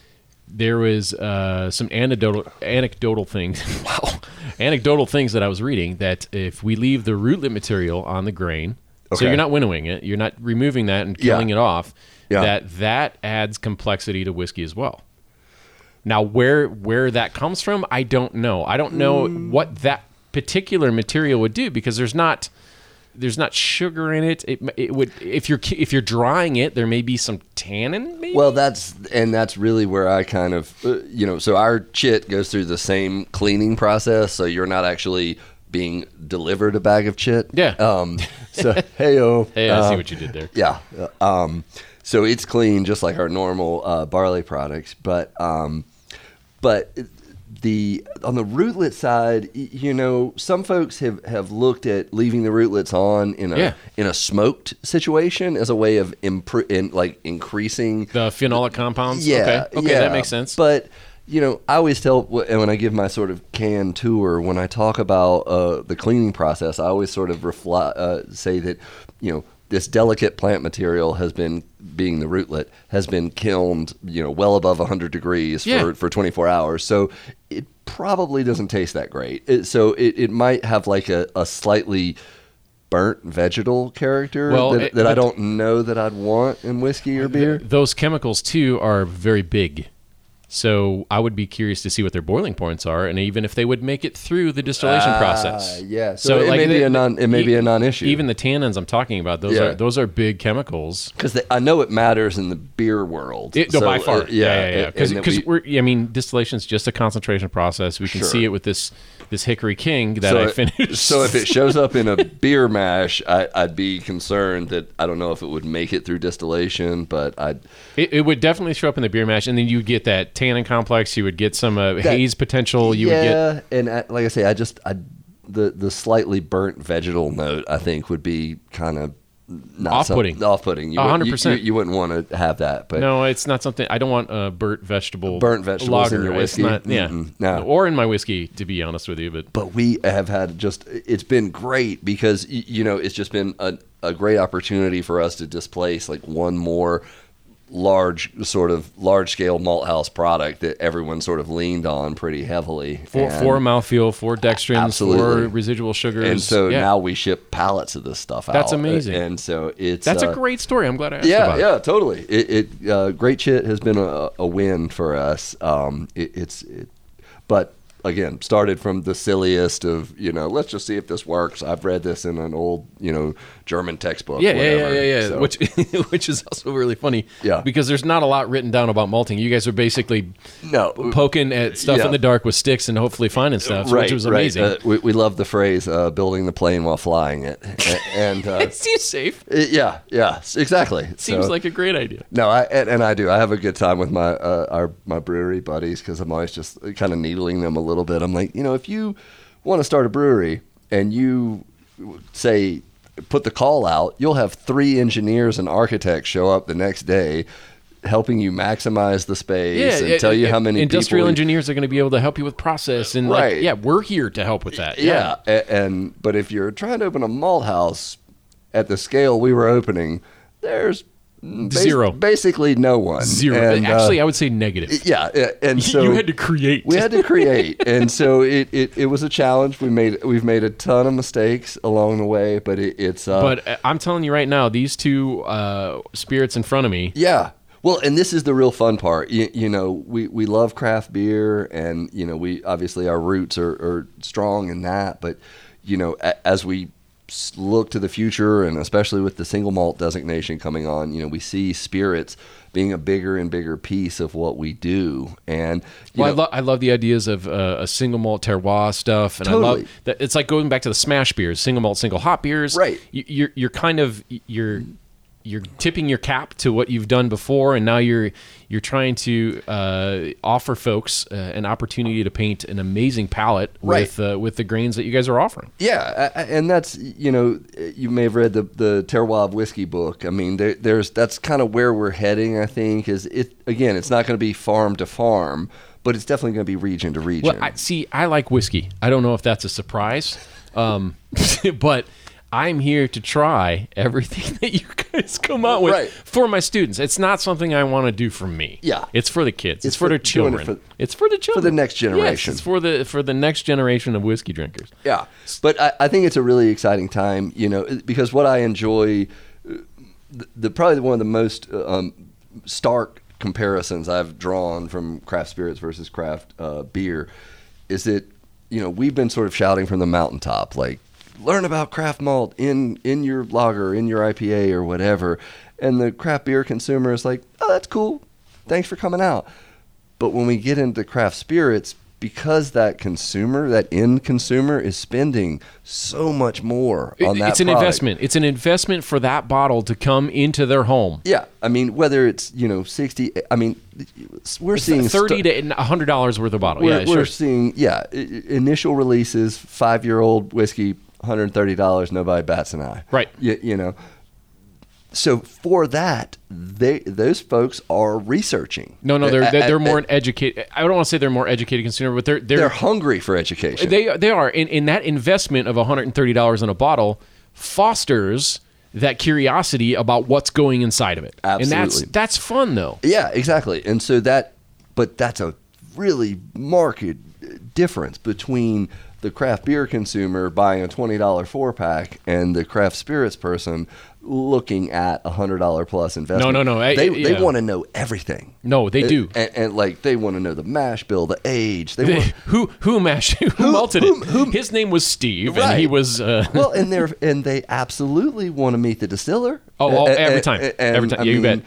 there was uh, some anecdotal anecdotal things. wow, anecdotal things that I was reading that if we leave the rootlet material on the grain, so you're not winnowing it, you're not removing that and Yeah. killing it off. Yeah. That that adds complexity to whiskey as well. Now, where where that comes from, I don't know. I don't know Mm. what that particular material would do because there's not there's not sugar in it. It, it would if you're if you're drying it, there may be some tannin. Maybe. Well, that's and that's really where I kind of uh, you know. So our chit goes through the same cleaning process, so you're not actually being delivered a bag of chit. Yeah. Um. So hey oh. hey, I see what you did there. Yeah. uh, Um, so it's clean, just like our normal uh, barley products. But um, but the on the rootlet side, you know, some folks have, have looked at leaving the rootlets on in a Yeah. in a smoked situation as a way of impro- in like increasing The phenolic compounds. yeah, Okay. Okay, yeah. that makes sense. But you know, I always tell, and when I give my sort of can tour, when I talk about uh, the cleaning process, I always sort of refli uh, say that you know this delicate plant material has been being the rootlet has been kilned, you know, well above 100 degrees Yeah. for, for 24 hours. So it probably doesn't taste that great. It, so it, it might have like a, a slightly burnt vegetal character Well, that, it- that I don't know that I'd want in whiskey or beer. Those chemicals too are very big. So I would be curious to see what their boiling points are, and even if they would make it through the distillation Ah, process. yeah. So it may be a non- it may be a non-issue. Even the tannins I'm talking about, those Yeah. are those are big chemicals. because I know it matters in the beer world. It, no, So, by far, uh, yeah, yeah, yeah. Because that we- we're, I mean, distillation is just a concentration process. We can Sure. see it with this this Hickory King that so I it- finished. So if it shows up in a beer mash, I, I'd be concerned that I don't know if it would make it through distillation, but I'd It, it would definitely show up in the beer mash, and then you would get that tannin complex. You would get some uh, haze potential. You would get yeah, and I, like I say, I just I the the slightly burnt vegetal note I think would be kind of not Off-putting. Off-putting. You would- hundred you- percent. You, wouldn't want to have that, but no. It's not something I don't want a burnt vegetable Burnt vegetables in lager. your whiskey? not, yeah, Mm-mm, no. or in my whiskey to be honest with you. But but we have had just it's been great because you know it's just been a, a great opportunity for us to displace like one more large sort of large scale malt house product that everyone sort of leaned on pretty heavily for And- for mouthfeel, for dextrins, Absolutely. for residual sugars, and so yeah. now we ship pallets of this stuff out That's amazing. and so it's that's uh, a great story. I'm glad I asked yeah, about yeah, it. totally. It, it uh, great shit has been a, a win for us. Um, it, it's, it, but again, started from the silliest of you know, let's just see if this works. I've read this in an old you know German textbook. Yeah, yeah, yeah, yeah, yeah. So- Which which is also really funny. Yeah. Because there's not a lot written down about malting. You guys are basically no, poking at stuff Yeah. in the dark with sticks and hopefully finding stuff, right, which was right. amazing. Uh, we, we love the phrase uh, "building the plane while flying it," and uh, it seems safe. it- yeah, yeah, s- exactly. Seems So- like a great idea. No, I and, and I do. I have a good time with my uh, our my brewery buddies because I'm always just kind of needling them a little bit. I'm like, you know, if you want to start a brewery and you say put the call out, you'll have three engineers and architects show up the next day helping you maximize the space and it- tell you how many industrial people engineers are going to be able to help you with process and Right. like, yeah, we're here to help with that. Yeah, a- and but if you're trying to open a malt house at the scale we were opening, there's bas- Zero. basically no one. Zero. And, uh, Actually, I would say negative. yeah, and so you had to create. we had to create, and so it, it, it was a challenge. We made we've made a ton of mistakes along the way, but it, it's uh, but uh, I'm telling you right now, these two uh, spirits in front of me. Yeah. Well, and this is the real fun part. You, you know, we, we love craft beer, and you know, we obviously our roots are, are strong in that. But you know, a, as we look to the future, and especially with the single malt designation coming on, you know, we see spirits being a bigger and bigger piece of what we do. And you Well, I, lo- I love the ideas of uh, a single malt terroir stuff, and I love that. It's like going back to the smash beers, single malt, single hop beers. Right. You, you're you're kind of you're you're tipping your cap to what you've done before, and now you're you're trying to uh, offer folks uh, an opportunity to paint an amazing palette Right. with uh, with the grains that you guys are offering. Yeah, and that's you know you may have read the the Terroir of Whiskey book. I mean, there, there's that's kind of where we're heading. I think is it again. It's not going to be farm to farm, but it's definitely going to be region to region. Well, I, see, I like whiskey. I don't know if that's a surprise, um, but I'm here to try everything that you guys come out with Right. for my students. It's not something I want to do for me. Yeah. it's for the kids. It's, It's for, for- their doing it children. for- it's for the children. For the next Yes, generation. it's for the for the next generation of whiskey drinkers. Yeah, but I, I think it's a really exciting time, you know, because what I enjoy, uh, the, the probably one of the most uh, um, stark comparisons I've drawn from craft spirits versus craft uh, beer is that you know we've been sort of shouting from the mountaintop like learn about craft malt in in your lager, in your IPA or whatever, and the craft beer consumer is like, oh, that's cool, thanks for coming out. But when we get into craft spirits, because that consumer, that end consumer, is spending so much more on that it's an product. investment. It's an investment for that bottle to come into their home. Yeah, I mean, whether it's you know sixty, I mean, we're seeing thirty stu- to hundred dollars worth of bottle. We're, yeah, we're sure. seeing yeah, initial releases, five year old whiskey, hundred thirty dollars. Nobody bats an eye. Right. You, you know. So for that, they those folks are researching. No, no, they're they're, they're more an educated. I don't want to say they're more educated consumer, but they're they're, They're hungry for education. they they are in, in that investment of one hundred and thirty dollars in a bottle fosters that curiosity about what's going inside of it, and that's that's fun though. Yeah, exactly. And so that, but that's a really marked difference between the craft beer consumer buying a twenty dollar four pack and the craft spirits person looking at a hundred dollar plus investment. no, no. I- They yeah. they want to know everything. No, they And- do. and, and like they want to know the mash bill, the age. They They- want, who who mashed who, malted who- it? who- His name was Steve, and he was. Uh, well, and they're and they absolutely want to meet the distiller. Oh, oh, every time. and, Every time. Yeah, you bet.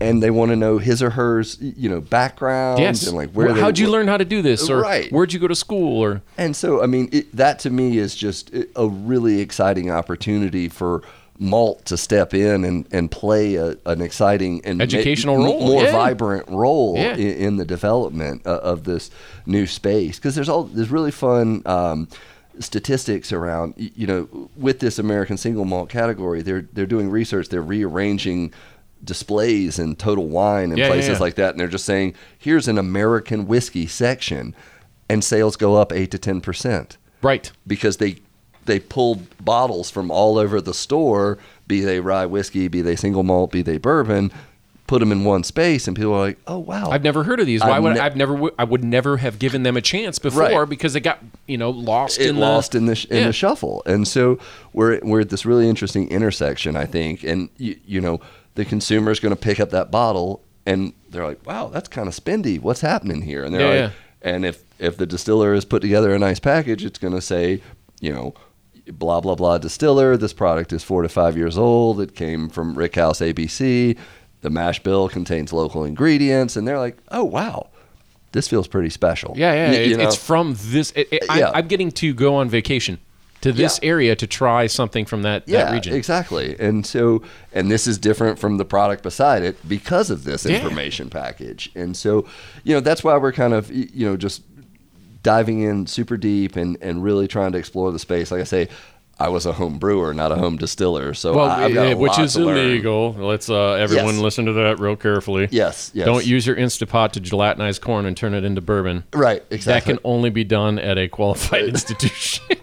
And they want to know his or hers, you know, background yes. and like where. Well, how'd you learn how to do this, or Right. where'd you go to school, or And so, I mean, it, that to me is just a really exciting opportunity for malt to step in and, and play a, an exciting and Educational m- role, more yeah. vibrant role Yeah. in, in the development uh, of this new space. Because there's all there's really fun um, statistics around. You know, with this American single malt category, they're they're doing research. They're rearranging displays in Total Wine and Yeah, yeah, places yeah. like that, and they're just saying, here's an American whiskey section, and sales go up eight to ten percent right? because they they pulled bottles from all over the store, be they rye whiskey, be they single malt, be they bourbon, put them in one space, and people are like, "Oh wow!" I've never heard of these. Why I've would ne- I've never w- I would never have given them a chance before Right. because they got you know lost it in the lost in the sh- in Yeah. the shuffle, and so we're we're at this really interesting intersection, I think, and you, you know the consumer is going to pick up that bottle, and they're like, "Wow, that's kind of spendy. What's happening here?" And they're Yeah, like, yeah. and if if the distiller has put together a nice package, it's going to say, you know. Blah blah blah distiller. This product is four to five years old. It came from Rickhouse ABC. The mash bill contains local ingredients, and they're like, "Oh wow, this feels pretty special." Yeah, yeah. You it- know? it's from this. It, it, Yeah. I'm getting to go on vacation to this Yeah. area to try something from that, yeah, that region. exactly. And so, and this is different from the product beside it because of this Yeah. information package. And so, you know, that's why we're kind of, you know, just diving in super deep and, and really trying to explore the space. Like I say, I was a home brewer, not a home distiller. So Well, I, I've got a which is to learn. illegal. Let's uh, everyone Yes. listen to that real carefully. Yes, yes. Don't use your Instapot to gelatinize corn and turn it into bourbon. Right, exactly. That can only be done at a qualified institution.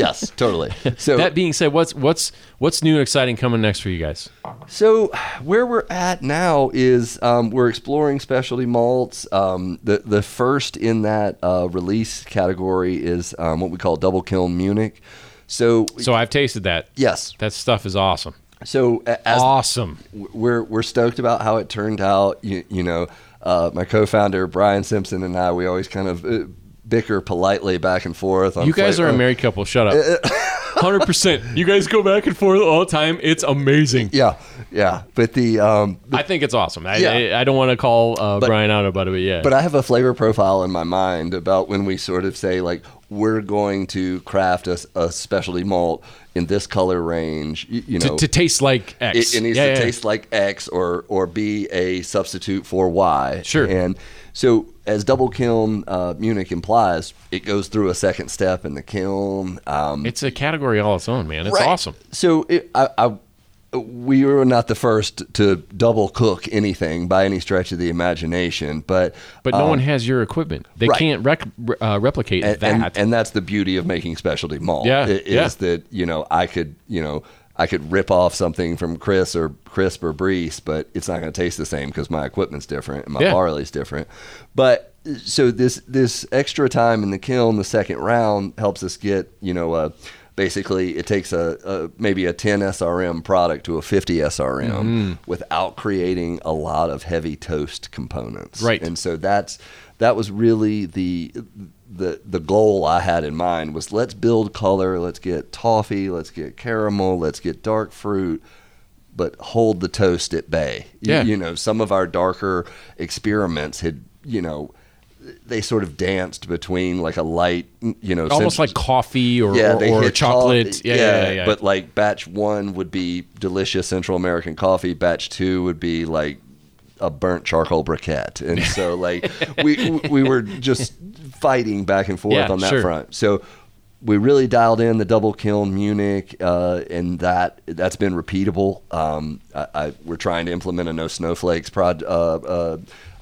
Yes, totally. So that being said, what's what's what's new and exciting coming next for you guys? So where we're at now is um, we're exploring specialty malts. Um, the the first in that uh, release category is um, what we call double kiln Munich. So So I've tasted that. yes, That stuff is awesome. so as awesome. we're we're stoked about how it turned out. You, you know, uh, my co-founder Brian Simpson and I we always kind of uh, bicker politely back and forth. On You guys are a uh, married couple. Shut up. Hundred percent. You guys go back and forth all the time. It's amazing. Yeah, yeah. But the um, I think it's awesome. I, Yeah. I, I don't want to call uh, Brian out about it, but yeah. But I have a flavor profile in my mind about when we sort of say like we're going to craft a, a specialty malt in this color range. You, you know, to, to taste like X. it, it needs Yeah, to yeah. taste like X or or be a substitute for Y. Sure. And so as double kiln uh, Munich implies, it goes through a second step in the kiln. Um, It's a category all its own, man. It's Right. awesome. So it, I, I, we were not the first to double cook anything by any stretch of the imagination, but But no one has your equipment. They Um, right. can't rec- uh, replicate and, that. and, and that's the beauty of making specialty malt. Yeah, is yeah. that you know I could you know I could rip off something from Chris or Crisp or Briess, but it's not going to taste the same because my equipment's different and my Yeah. barley's different. But so this this extra time in the kiln, the second round helps us get you know. Uh, Basically, it takes a, a maybe a 10 SRM product to a 50 SRM Mm-hmm. without creating a lot of heavy toast components. Right. And so that's that was really the the the goal I had in mind was let's build color, let's get toffee, let's get caramel, let's get dark fruit, but hold the toast at bay. You- Yeah. You, know, some of our darker experiments had, you know, they sort of danced between like a light, you know, Almost like coffee or, yeah, or, or chocolate. yeah, yeah, yeah, yeah. But like batch one would be delicious Central American coffee. Batch two would be like a burnt charcoal briquette, and so like we we were just fighting back and forth Yeah, on that sure. front. So we really dialed in the double kiln Munich, uh, and that that's been repeatable. Um, I, I, we're trying to implement a no snowflakes prod, uh, uh,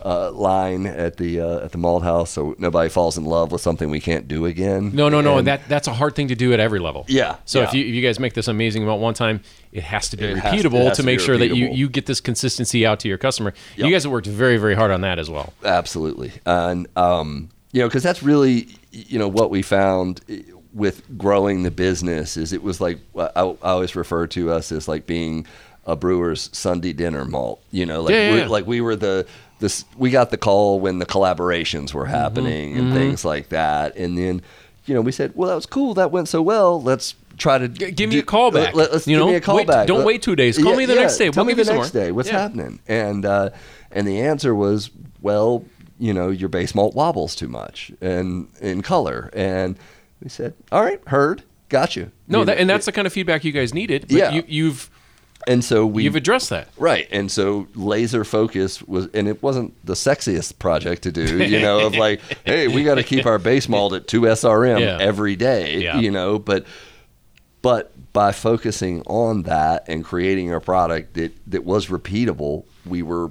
uh, line at the uh, at the malt house, so nobody falls in love with something we can't do again. no, no, no. And- that that's a hard thing to do at every level. Yeah, So if you if you guys make this amazing amount one time, it has to be It repeatable has to to make be sure that you you get this consistency out to your customer. You guys have worked very very hard on that as well. Absolutely, and um, you know, because that's really you know what we found with growing the business is it was like I, I always refer to us as like being a brewer's Sunday dinner malt. You know, like Yeah, yeah, we, yeah. like we were the this we got the call when the collaborations were happening Mm-hmm. and things like that, and then you know we said, well, that was cool, that went so well, let's. Try to G- give me do- a call back. Let, us You give know, me a call wait- back. don't Let- wait two days. Call me the next day. Tell We'll me the next more. day. What's Yeah. happening? And uh, and the answer was, well, you know, your base malt wobbles too much and in color. And we said, all right, heard, got you. No, You that, know, and that's the kind of feedback you guys needed. But Yeah. you, you've and so we you've addressed that. Right. And so laser focus was, and it wasn't the sexiest project to do, you know, of like, hey, we got to keep our base malt at 2 SRM Yeah. every day, Yeah. you know, but, but by focusing on that and creating a product that, that was repeatable, we were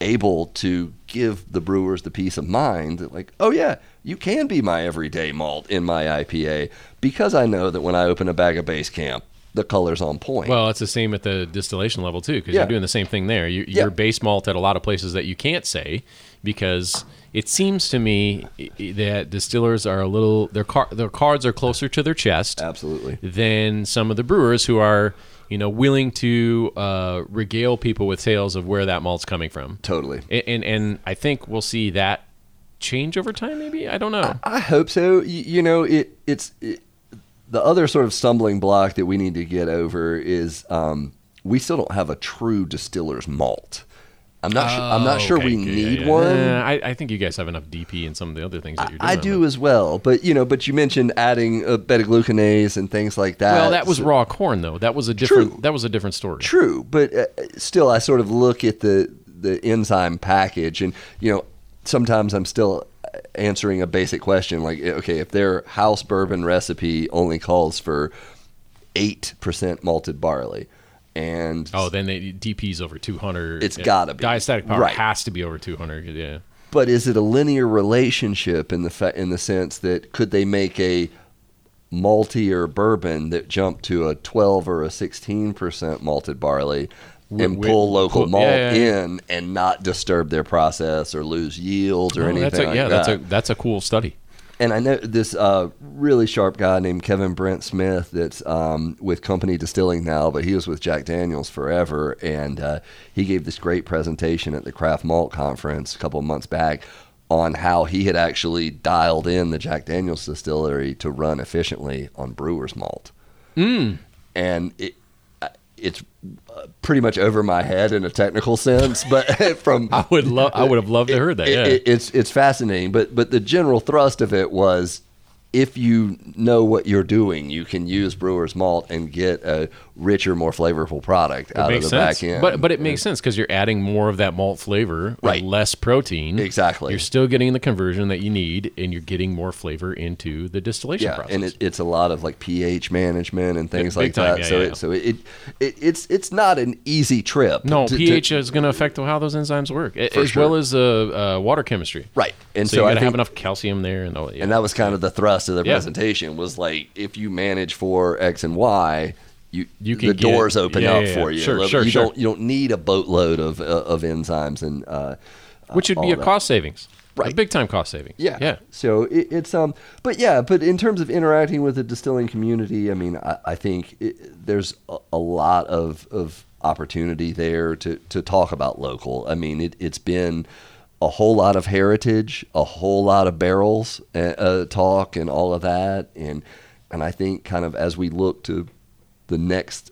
able to give the brewers the peace of mind that like, oh yeah, you can be my everyday malt in my IPA because I know that when I open a bag of base camp, the color's on point. Well, it's the same at the distillation level too, because Yeah. you're doing the same thing there. You, Yeah. You're base malt at a lot of places that you can't say because it seems to me i- i- that distillers are a little their car, their cards are closer to their chest Absolutely. than some of the brewers who are you know willing to uh, regale people with tales of where that malt's coming from. Totally. And, and and I think we'll see that change over time. Maybe I don't know. I hope so. You, you know, it it's it, the other sort of stumbling block that we need to get over is um, we still don't have a true distiller's malt. I'm not. sure, I'm not sure Oh, Okay, we yeah, need yeah, yeah. one. I, I think you guys have enough DP and some of the other things that you're doing. I do as well, but you know, but you mentioned adding uh, beta-glucanase and things like that. Well, that was So- raw corn though. That was a different. True. That was a different story. True, but uh, still, I sort of look at the the enzyme package, and you know, sometimes I'm still answering a basic question like, eh, okay, if their house bourbon recipe only calls for eight percent malted barley, and Oh, then they, DP's over 200. It's Yeah. gotta be. Diastatic power Right. has to be over 200. Yeah. but is it a linear relationship in the fa- in the sense that could they make a malty or bourbon that jumped to a 12 or a 16 percent malted barley and pull local pull- malt yeah, yeah, in and not disturb their process or lose yields or No, anything that's a, like yeah, that? that's a that's a cool study. and I know this uh, really sharp guy named Kevin Brent Smith that's um, with Company Distilling now, but he was with Jack Daniels forever. And uh, he gave this great presentation at the Craft Malt Conference a couple of months back on how he had actually dialed in the Jack Daniels distillery to run efficiently on brewer's malt. Mm. And it, it's uh, pretty much over my head in a technical sense, but from I would love. I would have loved to heard that. it- Yeah. it- it's it's fascinating, but but the general thrust of it was if you know what you're doing, you can use brewer's malt and get a richer, more flavorful product out of the sense. back end. But but it makes sense because you're adding more of that malt flavor, Right. Less protein, Exactly. You're still getting the conversion that you need, and you're getting more flavor into the distillation yeah, process. and it, it's a lot of like pH management and things like time, that. yeah, so yeah. it, so it, it it's it's not an easy trip. no, to- to- pH is going to affect how those enzymes work, as sure. well as uh, uh, water chemistry. right, and So, so, you I got to have enough calcium there, and all. Yeah. and that was kind of the thrust of the presentation was like if you manage for X and Y. You, You can the get- doors open yeah, up yeah, for you. Sure, You sure, sure. don't you don't need a boatload of uh, of enzymes and uh, which would be a that. cost savings, a Right. big time cost savings. Yeah. yeah. So it, it's um, but yeah, but in terms of interacting with the distilling community, I mean, I, I think it, there's a, a lot of of opportunity there to to talk about local. I mean, it, it's been a whole lot of heritage, a whole lot of barrels uh, uh, talk, and all of that, and and I think kind of as we look to the next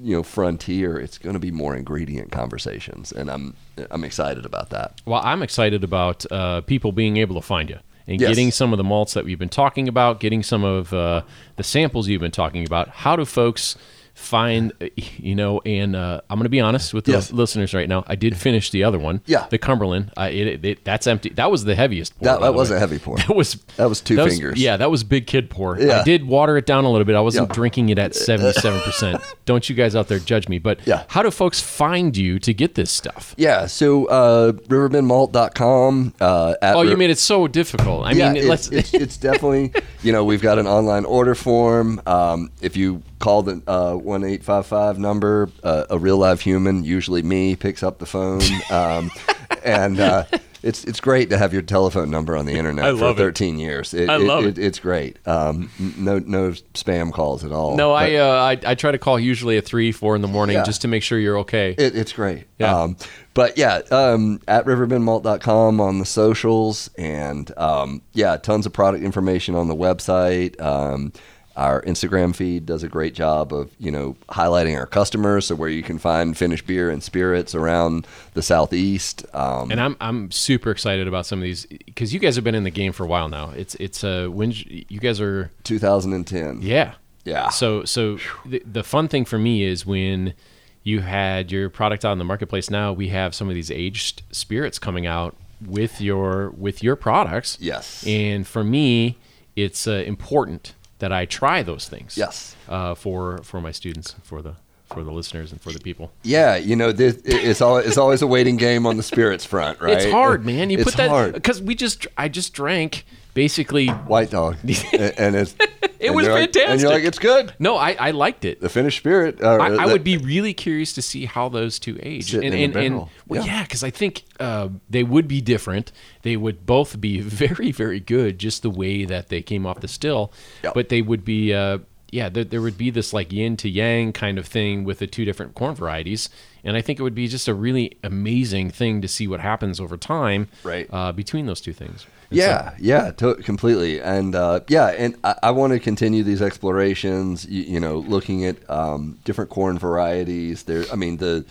you know frontier it's going to be more ingredient conversations and i'm i'm excited about that Well, I'm excited about uh, people being able to find you and Yes. getting some of the malts that we've been talking about, getting some of uh, the samples you've been talking about. How do folks find, uh, you know, and uh, I'm going to be honest with the Yes. listeners right now. I did finish the other one. Yeah. The Cumberland. I, it, it, that's empty. That was the heaviest pour. That- that was way. a heavy pour. That was, That was two fingers. yeah, that was big kid pour. Yeah. I did water it down a little bit. I wasn't Yeah. drinking it at 77%. Don't you guys out there judge me. But Yeah. how do folks find you to get this stuff? Yeah, so uh, riverbendmalt.com. Uh, at Oh, you Riv- made it so difficult. I yeah, mean, it's, let's. it's, it's definitely, you know, we've got an online order form. Um, if you call the one eight five five number, uh, a real live human, usually me, picks up the phone. Um, and uh, it's it's great to have your telephone number on the internet I for love it. 13 years. It, I love it. It's great. Um, no no spam calls at all. No, But- I, uh, I I try to call usually at three, four in the morning Yeah. just to make sure you're okay. It, it's great. Yeah. Um, but yeah, um, at riverbendmalt.com on the socials, and um, yeah, tons of product information on the website. Our Instagram feed does a great job of you know highlighting our customers, so where you can find finished beer and spirits around the southeast. Um, and I'm I'm super excited about some of these because you guys have been in the game for a while now. It's it's uh when you guys are 2010. yeah Yeah. So so the, the fun thing for me is when you had your product out in the marketplace. Now we have some of these aged spirits coming out with your with your products. Yes. And for me, it's uh, important that I try those things. Yes. Uh, for for my students, for the for the listeners, and for the people. Yeah, you know, this, it's always it's always a waiting game on the spirits front, right? It's hard, man. You it's put that because we just I just drank basically. White dog, and, it's It was you're like- and you're like, it's good. No, I, I liked it. The finished spirit. uh, I, I would be really curious to see how those two age. And and, and well, Yeah. yeah, because I think uh, they would be different. They would both be very, very good, just the way that they came off the still. Yep. But they would be, uh, yeah, there, there would be this like yin to yang kind of thing with the two different corn varieties. And I think it would be just a really amazing thing to see what happens over time, Right. uh, between those two things. Yeah, yeah, to- completely, and uh, yeah, and I, I want to continue these explorations. You, you know, looking at um, different corn varieties. There, I mean the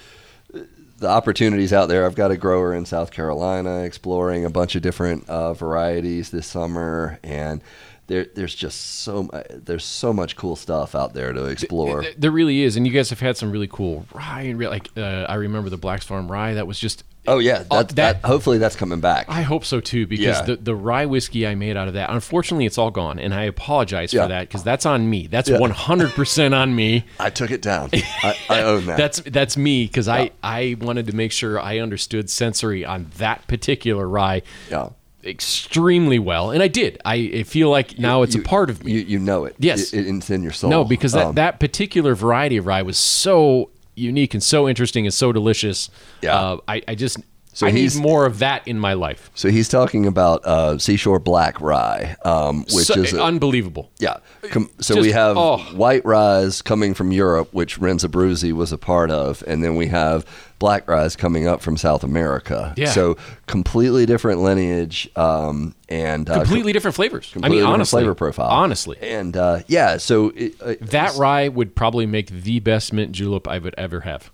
the opportunities out there. I've got a grower in South Carolina exploring a bunch of different uh, varieties this summer, and there there's just so there's so much cool stuff out there to explore. There- There really is, and you guys have had some really cool rye. And like uh, I remember the Black's Farm rye. That was just. Oh yeah, Uh, that, that, hopefully that's coming back. I hope so too, because Yeah. the, the rye whiskey I made out of that, unfortunately, it's all gone, and I apologize Yeah. for that because that's on me. That's one hundred percent on me. I took it down. I, I own that. That's that's me because I I wanted to make sure I understood sensory on that particular rye yeah. Extremely well, and I did. I, I feel like now it's You- a part of me. You you know it. Yes. It- it's in your soul. No, because that, Um, that particular variety of rye was so unique and so interesting and so delicious. Yeah. Uh, I, I just So I need more of that in my life. So he's talking about uh, Seashore Black Rye, um, which So- is a, unbelievable. Yeah. Com- so Just- we have oh. white ryes coming from Europe, which Renz Abruzzi was a part of, and then we have black ryes coming up from South America. Yeah. So completely different lineage um, and uh, Completely different flavors. completely I mean, different honestly, flavor profile. Honestly, And uh, yeah, so it, uh, that rye would probably make the best mint julep I would ever have.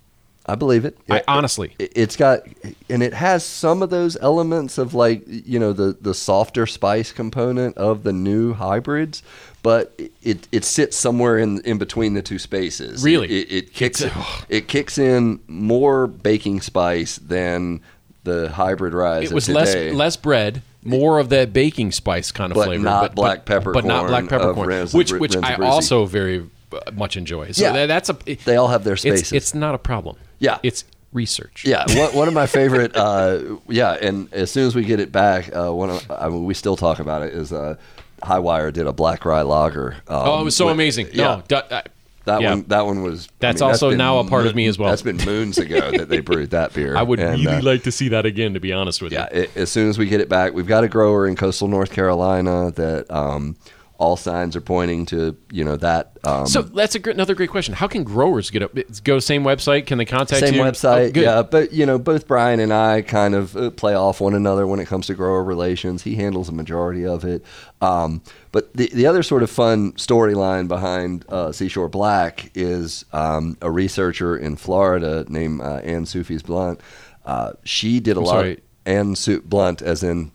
I believe it. I honestly, It- it's got and it has some of those elements of like you know the the softer spice component of the new hybrids but it it sits somewhere in in between the two spaces Really? it, it kicks It's- it kicks in more baking spice than the hybrid rise it was less less bread, more of that baking spice kind of But flavor, not black pepper, but not black peppercorn, which which I also very uh, much enjoy. So Yeah. that's a they all have their it's, spaces it's not a problem. Yeah. it's research. Yeah, one, one of my favorite. Uh, yeah, and as soon as we get it back, uh, one of I mean, we still talk about it. Is uh, Hi-Wire did a black rye lager. Um, Oh, it was so with- amazing. Yeah, No, du- uh, that yeah. one. That one was. I That's mean, also been now a part of me as well. That's been moons ago that they brewed that beer. I would And, really uh, like to see that again. To be honest with Yeah, you, it, as soon as we get it back, we've got a grower in coastal North Carolina that um, all signs are pointing to. You know that. Um, So that's a great, another great question. How can growers get up? Go same website? Can they contact Same you? website, Oh, yeah. But you know, both Brian and I kind of uh, play off one another when it comes to grower relations. He handles the majority of it. Um, but the the other sort of fun storyline behind uh, Seashore Black is um, a researcher in Florida named uh, Ann Soffes Blount. Uh, she did a I'm lot. sorry. Ann Su- Blunt, as in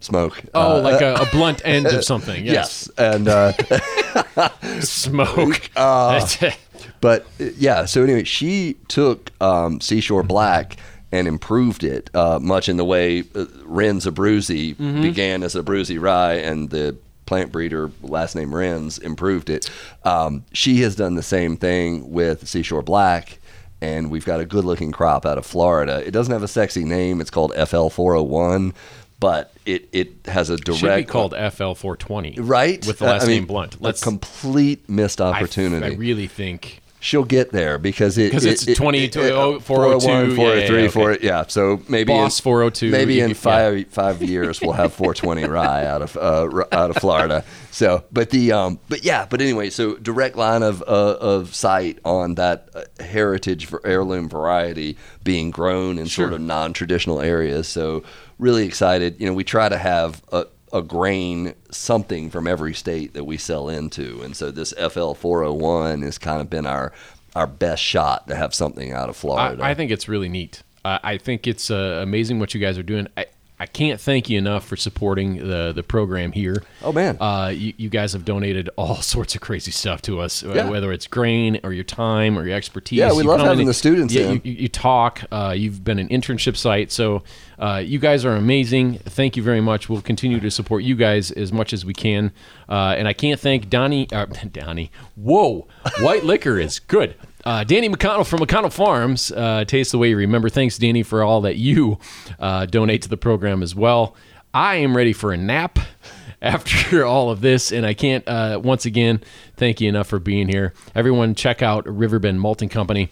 smoke. Oh, Uh, like a, a blunt end of something. Yes. yes, and. Uh, Smoke. It. But uh, yeah, so anyway, she took um, Seashore Black and improved it uh, much in the way uh, Renz Abruzzi began as a Abruzzi rye, and the plant breeder, last name Renz, improved it. Um, she has done the same thing with Seashore Black. And we've got a good looking crop out of Florida. It doesn't have a sexy name. It's called FL401, but it, it has a direct. Should be called FL 420. Right? With the Uh, last I mean, name Blunt. Let's. complete missed opportunity I, really think. she'll get there because it 'Cause it's it- it- 20 it- to- oh, 402, 401, yeah, 403, yeah, okay. 4 yeah. So maybe Boss in, 402, Maybe in yeah. five five years we'll have 420 rye out of uh, out of Florida. So, but the um, but yeah, but anyway, so direct line of uh, of sight on that uh, heritage for heirloom variety being grown in sort of non traditional areas. So really excited. You know, we try to have a a grain something from every state that we sell into and so this FL 401 has kind of been our our best shot to have something out of Florida. I, I think it's really neat. Uh, I think it's uh, amazing what you guys are doing. I, I can't thank you enough for supporting the the program here. Oh, man. uh, you, you guys have donated all sorts of crazy stuff to us, uh, Yeah. whether it's grain or your time or your expertise. Yeah, we You love having in the students Yeah, you, you talk. Uh, you've been an internship site, so uh, you guys are amazing. Thank you very much. We'll continue to support you guys as much as we can. Uh, and I can't thank Donnie. Uh, Donnie. Whoa, white liquor is good. Uh, Danny McConnell from McConnell Farms. Uh, taste the way you remember. Thanks, Danny, for all that you uh, donate to the program as well. I am ready for a nap after all of this, and I can't uh, once again thank you enough for being here. Everyone, check out Riverbend Malting Company.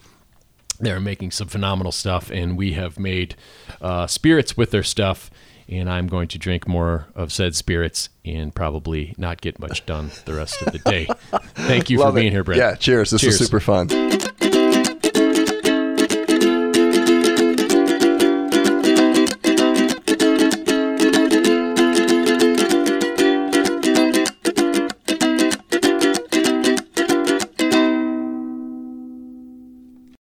They're making some phenomenal stuff, and we have made uh, spirits with their stuff. And I'm going to drink more of said spirits and probably not get much done the rest of the day. Thank you Love for being here, Brett. Yeah, cheers. This was super fun.